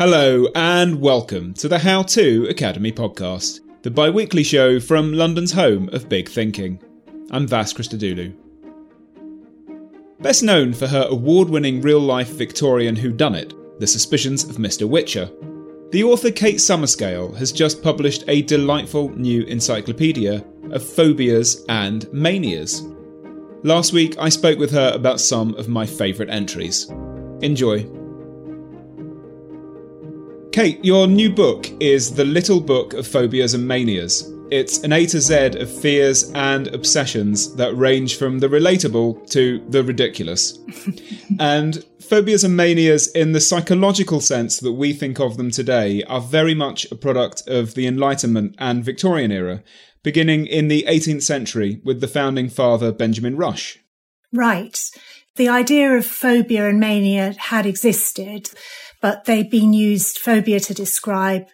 Hello and welcome to the How To Academy podcast, the bi weekly show from London's home of big thinking. I'm Vas Christodoulou. Best known for her award winning real life Victorian whodunit, The Suspicions of Mr. Whicher, the author Kate Summerscale has just published a delightful new encyclopedia of phobias and manias. Last week I spoke with her about some of my favourite entries. Enjoy. Kate, your new book is The Little Book of Phobias and Manias. It's an A to Z of fears and obsessions that range from the relatable to the ridiculous. and phobias and manias, in the psychological sense that we think of them today, are very much a product of the Enlightenment and Victorian era, beginning in the 18th century with the founding father Benjamin Rush. Right. The idea of phobia and mania had existed but they've been used phobia to describe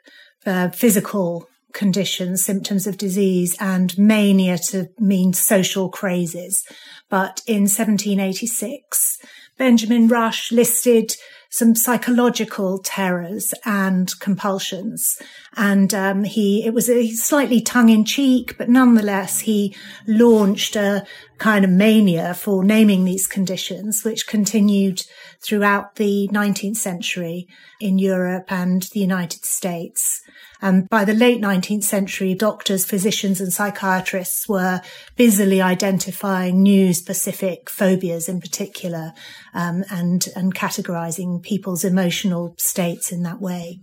uh, physical conditions, symptoms of disease, and mania to mean social crazes. But in 1786, Benjamin Rush listed some psychological terrors and compulsions. And um, he, it was a slightly tongue in cheek, but nonetheless, he launched a kind of mania for naming these conditions, which continued throughout the 19th century in Europe and the United States. And by the late 19th century, doctors, physicians and psychiatrists were busily identifying new specific phobias in particular, um, and, and categorizing people's emotional states in that way.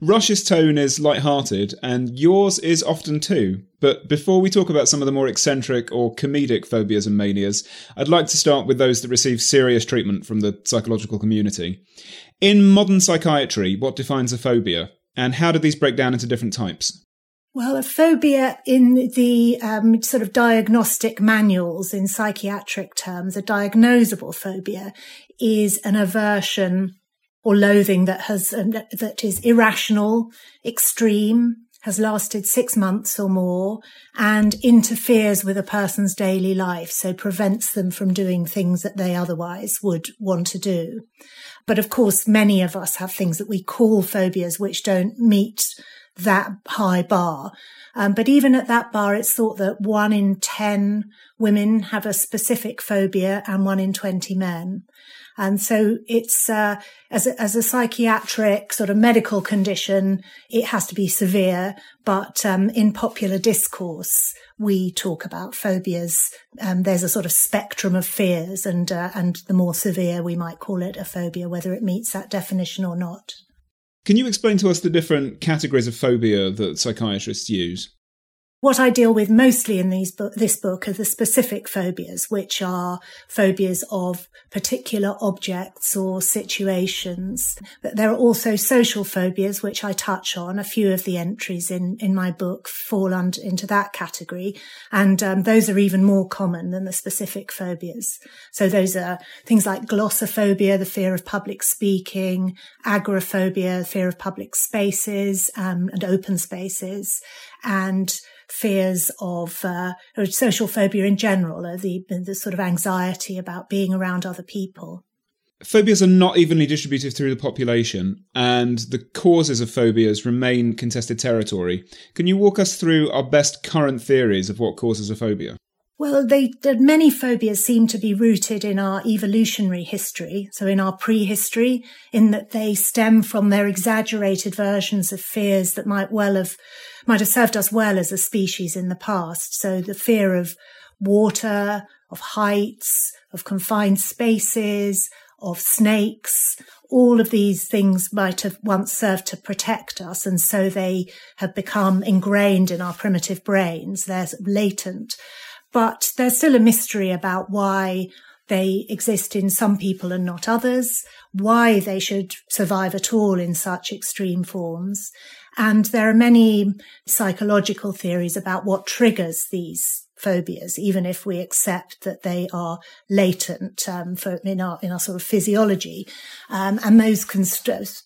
Rush's tone is light-hearted, and yours is often too. But before we talk about some of the more eccentric or comedic phobias and manias, I'd like to start with those that receive serious treatment from the psychological community. In modern psychiatry, what defines a phobia? And how do these break down into different types? Well, a phobia in the um, sort of diagnostic manuals in psychiatric terms, a diagnosable phobia is an aversion or loathing that has um, that is irrational, extreme, has lasted six months or more, and interferes with a person's daily life, so prevents them from doing things that they otherwise would want to do. But of course, many of us have things that we call phobias which don't meet that high bar. Um, but even at that bar, it's thought that one in 10 women have a specific phobia and one in 20 men. And so it's, uh, as a, as a psychiatric sort of medical condition, it has to be severe. But, um, in popular discourse, we talk about phobias. Um, there's a sort of spectrum of fears and, uh, and the more severe we might call it a phobia, whether it meets that definition or not. Can you explain to us the different categories of phobia that psychiatrists use? What I deal with mostly in these bo- this book are the specific phobias, which are phobias of particular objects or situations. But there are also social phobias, which I touch on. A few of the entries in, in my book fall under, into that category. And um, those are even more common than the specific phobias. So those are things like glossophobia, the fear of public speaking, agoraphobia, fear of public spaces um, and open spaces, and fears of uh, social phobia in general, or the, the sort of anxiety about being around other people. Phobias are not evenly distributed through the population, and the causes of phobias remain contested territory. Can you walk us through our best current theories of what causes a phobia? Well, they, many phobias seem to be rooted in our evolutionary history, so in our prehistory, in that they stem from their exaggerated versions of fears that might well have, might have served us well as a species in the past. So the fear of water, of heights, of confined spaces, of snakes, all of these things might have once served to protect us. And so they have become ingrained in our primitive brains. They're latent. But there's still a mystery about why they exist in some people and not others, why they should survive at all in such extreme forms. And there are many psychological theories about what triggers these phobias, even if we accept that they are latent um, for, in our in our sort of physiology, um, and those can st-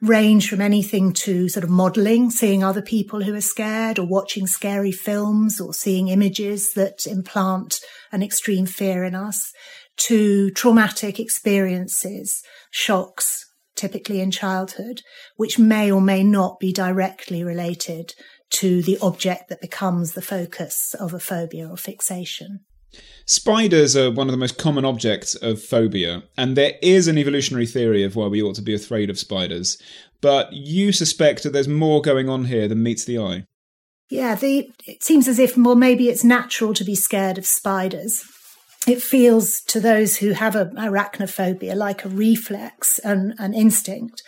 range from anything to sort of modeling, seeing other people who are scared, or watching scary films, or seeing images that implant an extreme fear in us, to traumatic experiences, shocks, typically in childhood, which may or may not be directly related to the object that becomes the focus of a phobia or fixation. Spiders are one of the most common objects of phobia, and there is an evolutionary theory of why we ought to be afraid of spiders. But you suspect that there's more going on here than meets the eye. Yeah, the, it seems as if, well, maybe it's natural to be scared of spiders. It feels to those who have a arachnophobia like a reflex, and an instinct.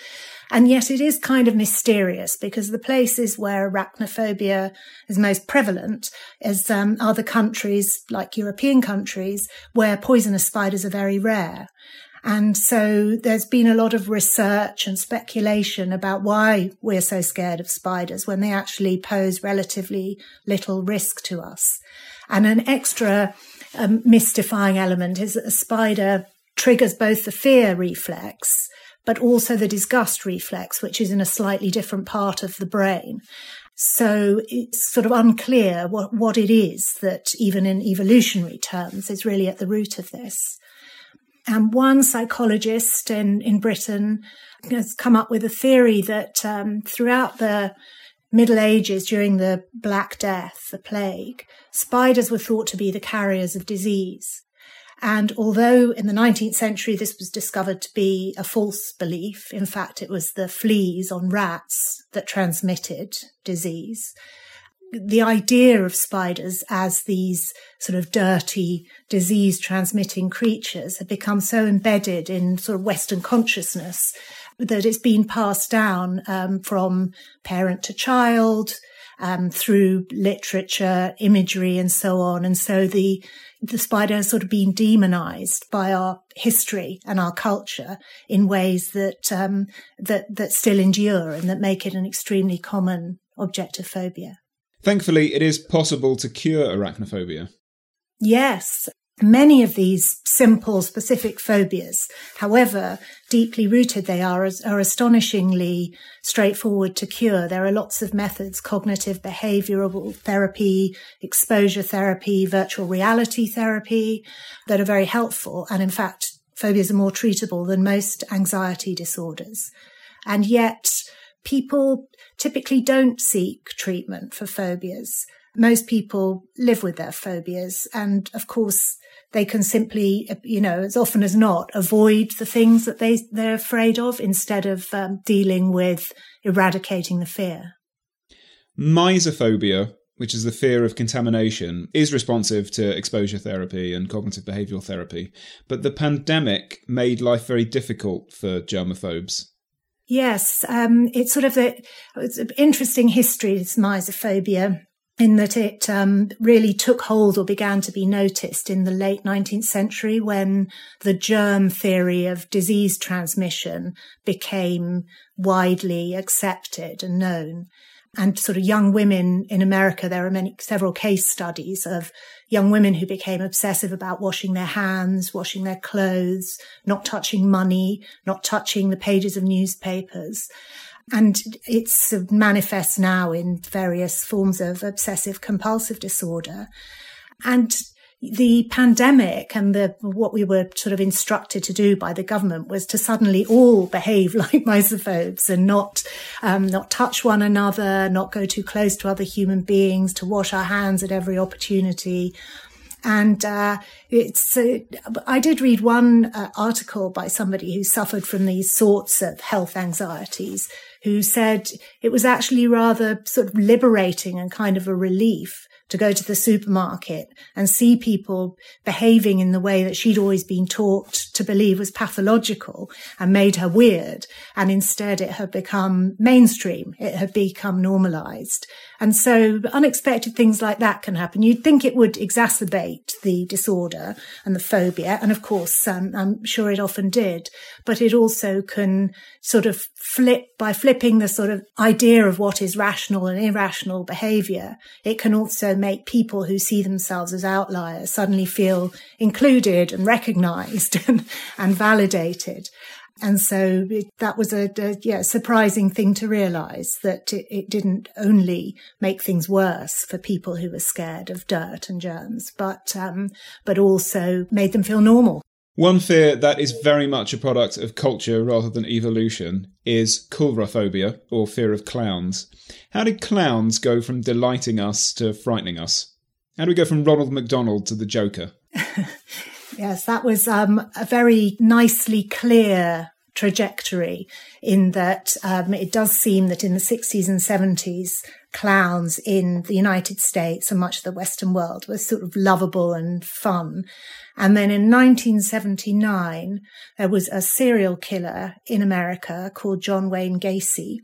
And yet it is kind of mysterious because the places where arachnophobia is most prevalent is um, other countries, like European countries, where poisonous spiders are very rare. And so there's been a lot of research and speculation about why we're so scared of spiders when they actually pose relatively little risk to us. And an extra um, mystifying element is that a spider triggers both the fear reflex but also the disgust reflex, which is in a slightly different part of the brain. So it's sort of unclear what, what it is that, even in evolutionary terms, is really at the root of this. And one psychologist in, in Britain has come up with a theory that um, throughout the Middle Ages, during the Black Death, the plague, spiders were thought to be the carriers of disease. And although in the 19th century this was discovered to be a false belief, in fact, it was the fleas on rats that transmitted disease. The idea of spiders as these sort of dirty, disease transmitting creatures had become so embedded in sort of Western consciousness that it's been passed down um, from parent to child, um, through literature, imagery, and so on. And so the the spider has sort of been demonized by our history and our culture in ways that um, that that still endure and that make it an extremely common object of phobia. Thankfully, it is possible to cure arachnophobia. Yes, Many of these simple, specific phobias, however deeply rooted they are, are astonishingly straightforward to cure. There are lots of methods, cognitive behavioral therapy, exposure therapy, virtual reality therapy that are very helpful. And in fact, phobias are more treatable than most anxiety disorders. And yet people typically don't seek treatment for phobias most people live with their phobias. And of course, they can simply, you know, as often as not, avoid the things that they, they're afraid of instead of um, dealing with eradicating the fear. Mysophobia, which is the fear of contamination, is responsive to exposure therapy and cognitive behavioral therapy. But the pandemic made life very difficult for germophobes. Yes, um, it's sort of it's an interesting history, this mysophobia in that it um, really took hold or began to be noticed in the late 19th century when the germ theory of disease transmission became widely accepted and known. And sort of young women in America, there are many, several case studies of young women who became obsessive about washing their hands, washing their clothes, not touching money, not touching the pages of newspapers. And it's manifests now in various forms of obsessive compulsive disorder. And the pandemic and the what we were sort of instructed to do by the government was to suddenly all behave like mysophobes and not um, not touch one another, not go too close to other human beings, to wash our hands at every opportunity. And uh, it's, uh, I did read one uh, article by somebody who suffered from these sorts of health anxieties, who said it was actually rather sort of liberating and kind of a relief to go to the supermarket and see people behaving in the way that she'd always been taught to believe was pathological and made her weird. And instead it had become mainstream. It had become normalized. And so unexpected things like that can happen. You'd think it would exacerbate the disorder and the phobia. And of course, um, I'm sure it often did, but it also can sort of flip by flipping the sort of idea of what is rational and irrational behavior. It can also make people who see themselves as outliers suddenly feel included and recognized and, and validated. And so it, that was a, a, yeah, surprising thing to realize that it, it, didn't only make things worse for people who were scared of dirt and germs, but, um, but also made them feel normal. One fear that is very much a product of culture rather than evolution is coulrophobia, or fear of clowns. How did clowns go from delighting us to frightening us? How do we go from Ronald McDonald to the Joker? yes, that was um, a very nicely clear trajectory in that um, it does seem that in the 60s and 70s, clowns in the United States and much of the Western world were sort of lovable and fun. And then in 1979, there was a serial killer in America called John Wayne Gacy,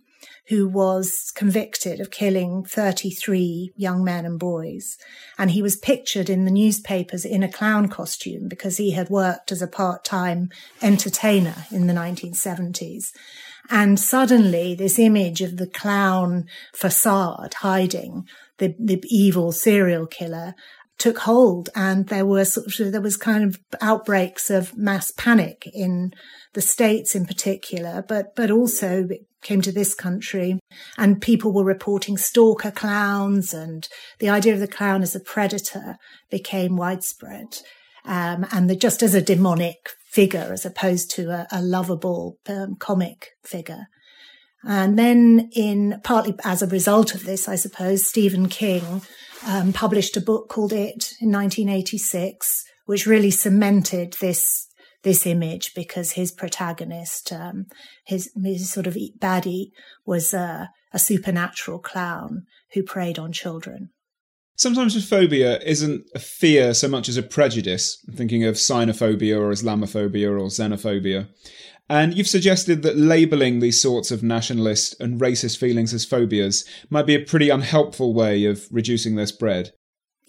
who was convicted of killing 33 young men and boys. And he was pictured in the newspapers in a clown costume because he had worked as a part-time entertainer in the 1970s. And suddenly this image of the clown facade hiding the, the evil serial killer took hold and there were sort of, there was kind of outbreaks of mass panic in the States in particular, but, but also came to this country and people were reporting stalker clowns and the idea of the clown as a predator became widespread. Um, and the, just as a demonic figure as opposed to a, a lovable um, comic figure. And then in partly as a result of this, I suppose, Stephen King um, published a book called It in 1986, which really cemented this this image because his protagonist, um, his, his sort of baddie, was a supernatural clown who preyed on children. Sometimes a phobia isn't a fear so much as a prejudice, I'm thinking of xenophobia or Islamophobia or xenophobia. And you've suggested that labelling these sorts of nationalist and racist feelings as phobias might be a pretty unhelpful way of reducing their spread.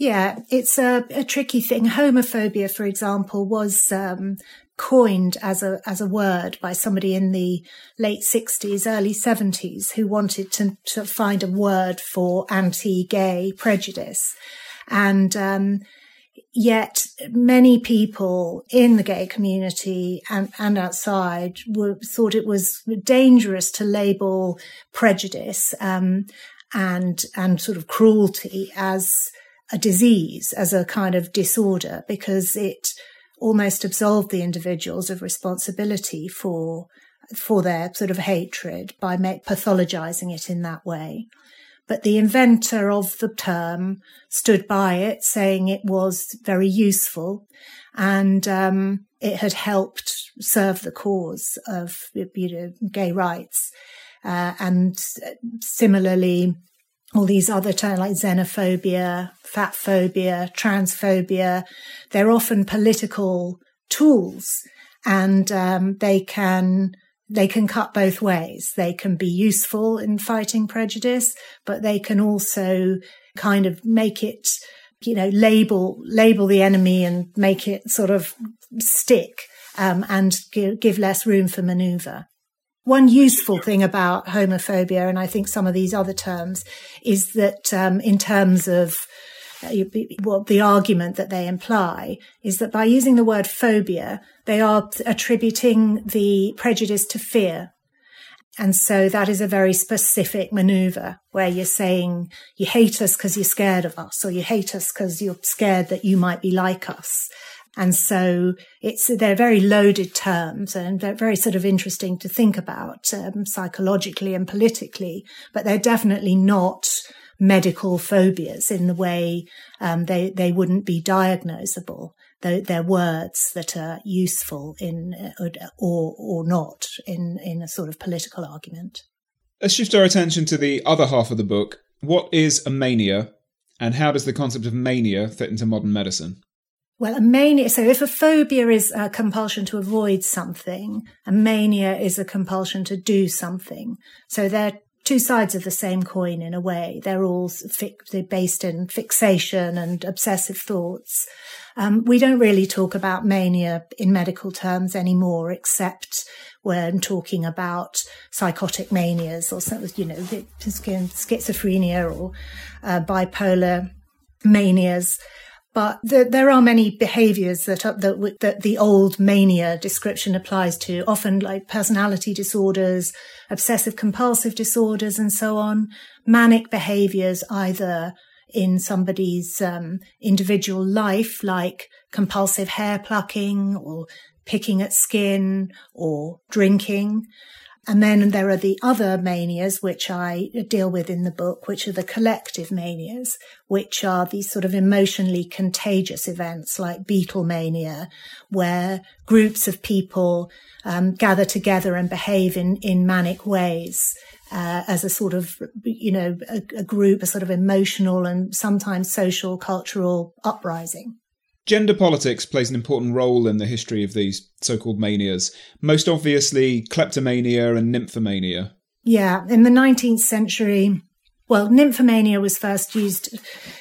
Yeah, it's a, a tricky thing. Homophobia, for example, was um, coined as a as a word by somebody in the late sixties, early seventies, who wanted to, to find a word for anti-gay prejudice, and um, Yet many people in the gay community and, and outside were, thought it was dangerous to label prejudice um, and and sort of cruelty as a disease, as a kind of disorder, because it almost absolved the individuals of responsibility for for their sort of hatred by pathologizing it in that way. But the inventor of the term stood by it, saying it was very useful and um, it had helped serve the cause of you know, gay rights. Uh, and similarly, all these other terms like xenophobia, fat phobia, transphobia, they're often political tools and um, they can they can cut both ways. They can be useful in fighting prejudice, but they can also kind of make it, you know, label, label the enemy and make it sort of stick, um, and give, give less room for maneuver. One useful thing about homophobia, and I think some of these other terms, is that um, in terms of what the argument that they imply is that by using the word phobia, they are attributing the prejudice to fear. And so that is a very specific maneuver where you're saying you hate us because you're scared of us or you hate us because you're scared that you might be like us. And so it's, they're very loaded terms and they're very sort of interesting to think about um, psychologically and politically, but they're definitely not medical phobias in the way um, they they wouldn't be diagnosable. They're, they're, words that are useful in uh, or or not in in a sort of political argument. Let's shift our attention to the other half of the book. What is a mania, and how does the concept of mania fit into modern medicine? Well, a mania, so if a phobia is a compulsion to avoid something, a mania is a compulsion to do something. So they're two sides of the same coin in a way. They're all fi- they're based in fixation and obsessive thoughts. Um, we don't really talk about mania in medical terms anymore, except when talking about psychotic manias or something, you know, schizophrenia or uh, bipolar manias. But the, there are many behaviors that, are, that, that the old mania description applies to, often like personality disorders, obsessive compulsive disorders, and so on. Manic behaviors, either in somebody's um, individual life, like compulsive hair plucking or picking at skin or drinking, and then there are the other manias, which I deal with in the book, which are the collective manias, which are these sort of emotionally contagious events like Beatlemania, where groups of people um, gather together and behave in, in manic ways. Uh, as a sort of, you know, a, a group, a sort of emotional and sometimes social, cultural uprising. Gender politics plays an important role in the history of these so called manias, most obviously kleptomania and nymphomania. Yeah, in the 19th century, well, nymphomania was first used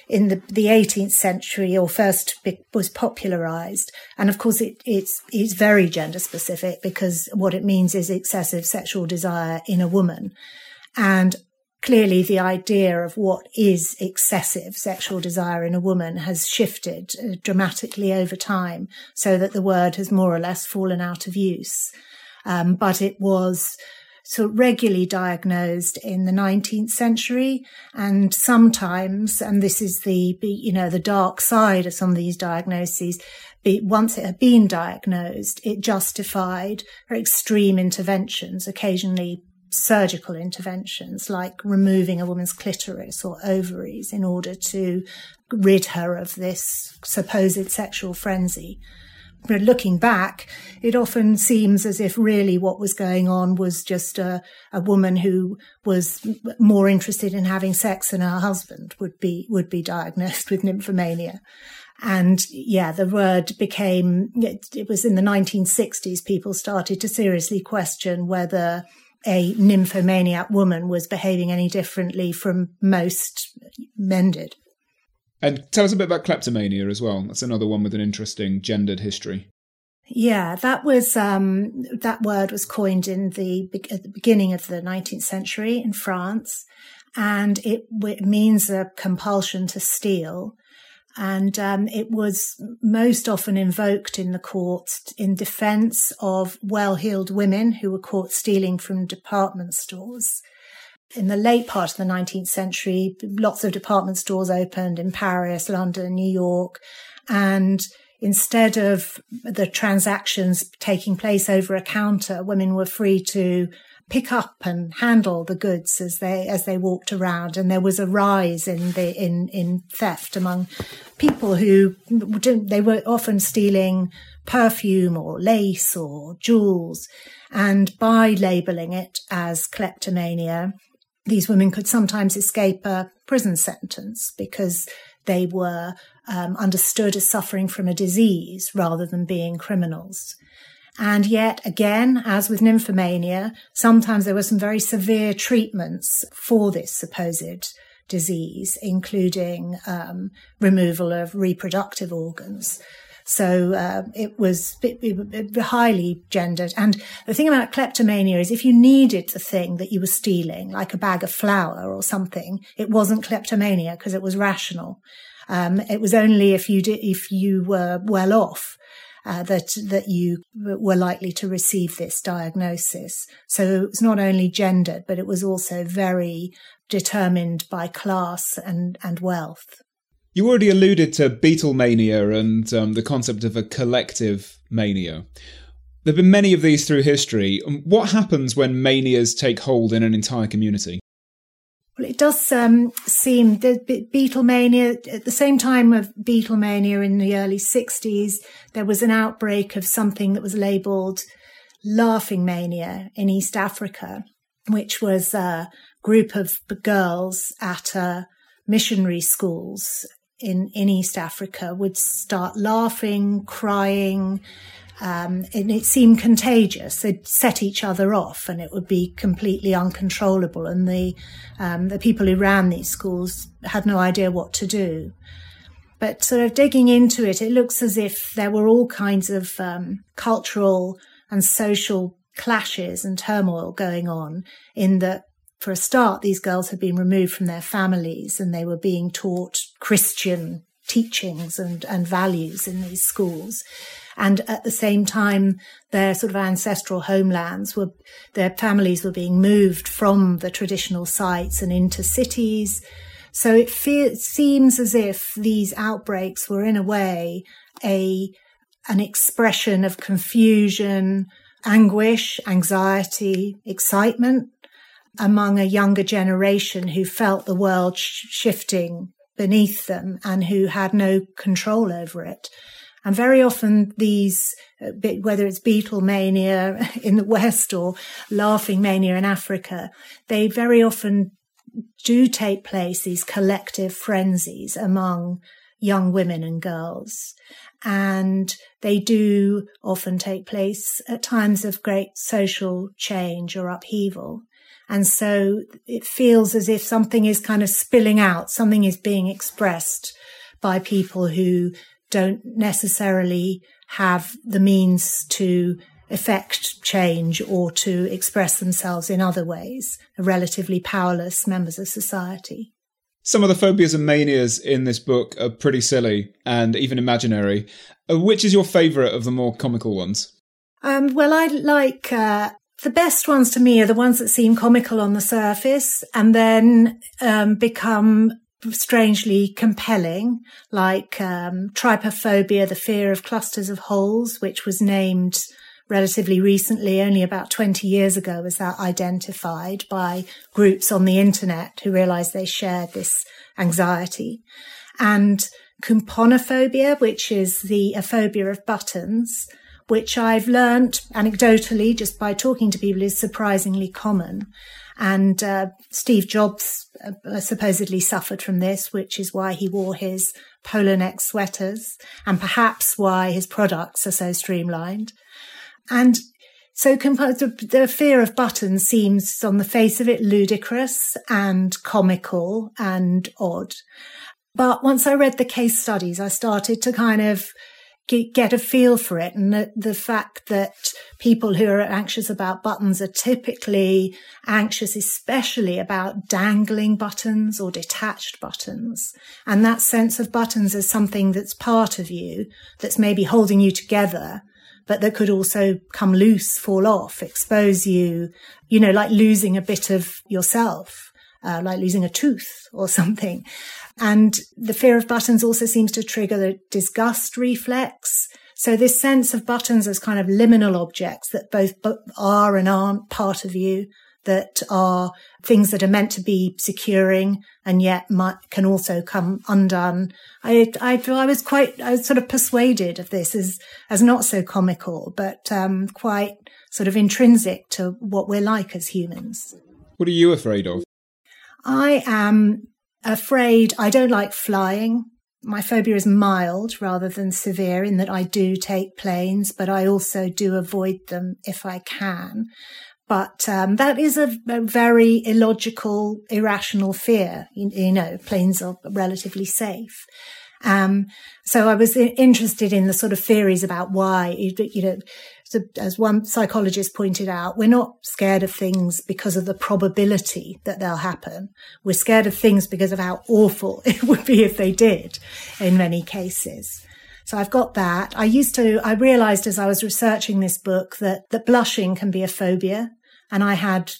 in the, the 18th century or first was popularized. And of course, it, it's, it's very gender specific because what it means is excessive sexual desire in a woman. And clearly the idea of what is excessive sexual desire in a woman has shifted uh, dramatically over time so that the word has more or less fallen out of use. Um, but it was sort regularly diagnosed in the 19th century and sometimes, and this is the, you know, the dark side of some of these diagnoses, once it had been diagnosed, it justified extreme interventions, occasionally surgical interventions like removing a woman's clitoris or ovaries in order to rid her of this supposed sexual frenzy. But looking back, it often seems as if really what was going on was just a, a woman who was more interested in having sex than her husband would be, would be diagnosed with nymphomania. And yeah, the word became, it, it was in the 1960s, people started to seriously question whether a nymphomaniac woman was behaving any differently from most men did. And tell us a bit about kleptomania as well. That's another one with an interesting gendered history. Yeah, that was um, that word was coined in the at the beginning of the 19th century in France, and it, it means a compulsion to steal. And um, it was most often invoked in the courts in defense of well heeled women who were caught stealing from department stores. In the late part of the 19th century, lots of department stores opened in Paris, London, New York, and instead of the transactions taking place over a counter, women were free to pick up and handle the goods as they as they walked around and there was a rise in the in in theft among people who they were often stealing perfume or lace or jewels and by labeling it as kleptomania these women could sometimes escape a prison sentence because they were um, understood as suffering from a disease rather than being criminals. And yet again, as with nymphomania, sometimes there were some very severe treatments for this supposed disease, including um, removal of reproductive organs. So uh, it was it, it, highly gendered. And the thing about kleptomania is if you needed the thing that you were stealing, like a bag of flour or something, it wasn't kleptomania because it was rational. Um, it was only if you did, if you were well off uh, that that you were likely to receive this diagnosis. So it was not only gendered, but it was also very determined by class and and wealth. You already alluded to Beatlemania and um, the concept of a collective mania. There have been many of these through history. What happens when manias take hold in an entire community? Well, it does um, seem that Beatlemania, at the same time of Beatlemania in the early 60s, there was an outbreak of something that was labeled laughing mania in East Africa, which was a group of girls at uh, missionary schools in, in East Africa would start laughing, crying, um, and it seemed contagious. They'd set each other off, and it would be completely uncontrollable. And the um, the people who ran these schools had no idea what to do. But sort of digging into it, it looks as if there were all kinds of um, cultural and social clashes and turmoil going on. In that, for a start, these girls had been removed from their families, and they were being taught Christian teachings and, and values in these schools and at the same time, their sort of ancestral homelands were, their families were being moved from the traditional sites and into cities. So it fe- seems as if these outbreaks were in a way a, an expression of confusion, anguish, anxiety, excitement among a younger generation who felt the world sh- shifting beneath them and who had no control over it. And very often these, uh, whether it's Beatlemania in the West or laughing mania in Africa, they very often do take place, these collective frenzies among young women and girls. And they do often take place at times of great social change or upheaval. And so it feels as if something is kind of spilling out, something is being expressed by people who don't necessarily have the means to effect change or to express themselves in other ways, relatively powerless members of society. Some of the phobias and manias in this book are pretty silly and even imaginary. Uh, which is your favourite of the more comical ones? Um, well, I like uh, the best ones to me are the ones that seem comical on the surface and then um, become strangely compelling, like um, trypophobia, the fear of clusters of holes, which was named relatively recently, only about 20 years ago, was that identified by groups on the internet who realized they shared this anxiety. And koumpounophobia, which is the a phobia of buttons, which I've learned anecdotally just by talking to people is surprisingly common. And uh, Steve Jobs uh, supposedly suffered from this, which is why he wore his polo neck sweaters and perhaps why his products are so streamlined. And so the fear of buttons seems on the face of it ludicrous and comical and odd. But once I read the case studies, I started to kind of get a feel for it. And the, the, fact that people who are anxious about buttons are typically anxious, especially about dangling buttons or detached buttons. And that sense of buttons as something that's part of you, that's maybe holding you together, but that could also come loose, fall off, expose you, you know, like losing a bit of yourself. Uh, like losing a tooth or something. And the fear of buttons also seems to trigger the disgust reflex. So this sense of buttons as kind of liminal objects that both are and aren't part of you, that are things that are meant to be securing and yet might, can also come undone. I, I, feel I was quite, I was sort of persuaded of this as, as not so comical, but, um, quite sort of intrinsic to what we're like as humans. What are you afraid of? I am afraid I don't like flying. My phobia is mild rather than severe in that I do take planes, but I also do avoid them if I can. But um, that is a, a, very illogical, irrational fear. You, you, know, planes are relatively safe. Um, so I was interested in the sort of theories about why, you know, as one psychologist pointed out, we're not scared of things because of the probability that they'll happen. We're scared of things because of how awful it would be if they did in many cases. So I've got that. I used to, I realized as I was researching this book that, that blushing can be a phobia. And I had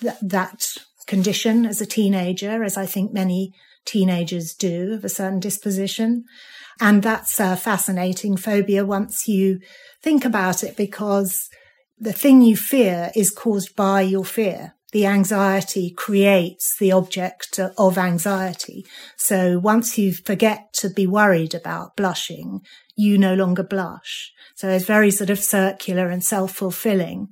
th- that condition as a teenager, as I think many teenagers do of a certain disposition. And that's a fascinating phobia once you think about it because the thing you fear is caused by your fear. the anxiety creates the object of anxiety. So once you forget to be worried about blushing, you no longer blush. So it's very sort of circular and self-fulfilling.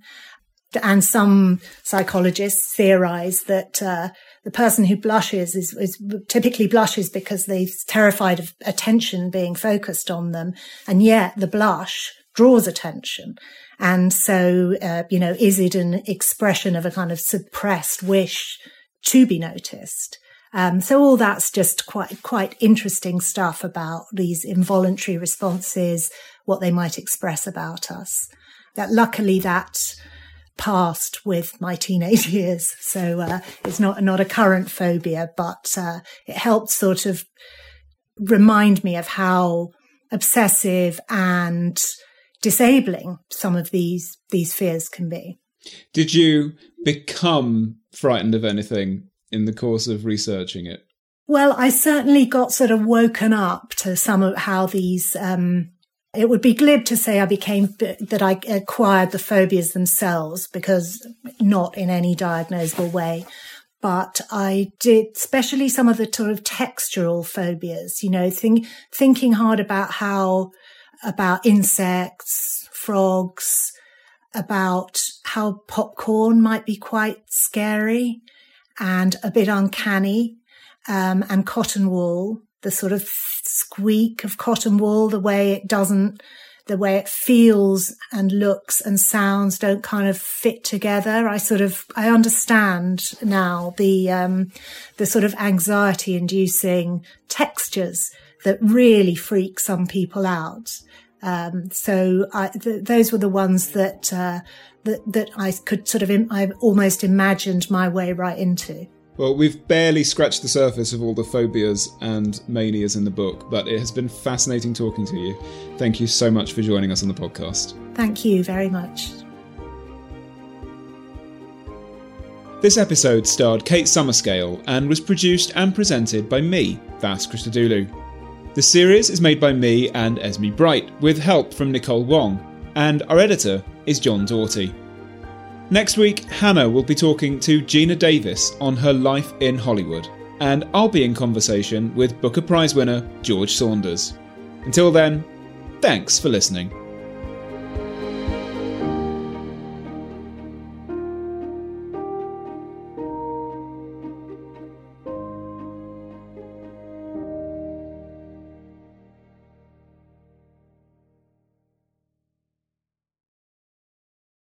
And some psychologists theorize that uh, the person who blushes is, is, typically blushes because they're terrified of attention being focused on them. And yet the blush draws attention. And so, uh, you know, is it an expression of a kind of suppressed wish to be noticed? Um, so all that's just quite, quite interesting stuff about these involuntary responses, what they might express about us. That luckily that passed with my teenage years. So, uh, it's not, not a current phobia, but, uh, it helped sort of remind me of how obsessive and disabling some of these these fears can be. Did you become frightened of anything in the course of researching it? Well, I certainly got sort of woken up to some of how these. Um, it would be glib to say I became that I acquired the phobias themselves because not in any diagnosable way. But I did, especially some of the sort of textural phobias, you know, think, thinking hard about how about insects, frogs, about how popcorn might be quite scary and a bit uncanny, um, and cotton wool, the sort of squeak of cotton wool, the way it doesn't, the way it feels and looks and sounds don't kind of fit together. I sort of, I understand now the, um, the sort of anxiety inducing textures that really freak some people out. Um, so I, th- those were the ones that, uh, that, that I could sort of, Im- I almost imagined my way right into. Well, we've barely scratched the surface of all the phobias and manias in the book, but it has been fascinating talking to you. Thank you so much for joining us on the podcast. Thank you very much. This episode starred Kate Summerscale and was produced and presented by me, Vas Christodoulou. The series is made by me and Esme Bright, with help from Nicole Wong, and our editor is John Doughty. Next week, Hannah will be talking to Geena Davis on her life in Hollywood, and I'll be in conversation with Booker Prize winner George Saunders. Until then, thanks for listening.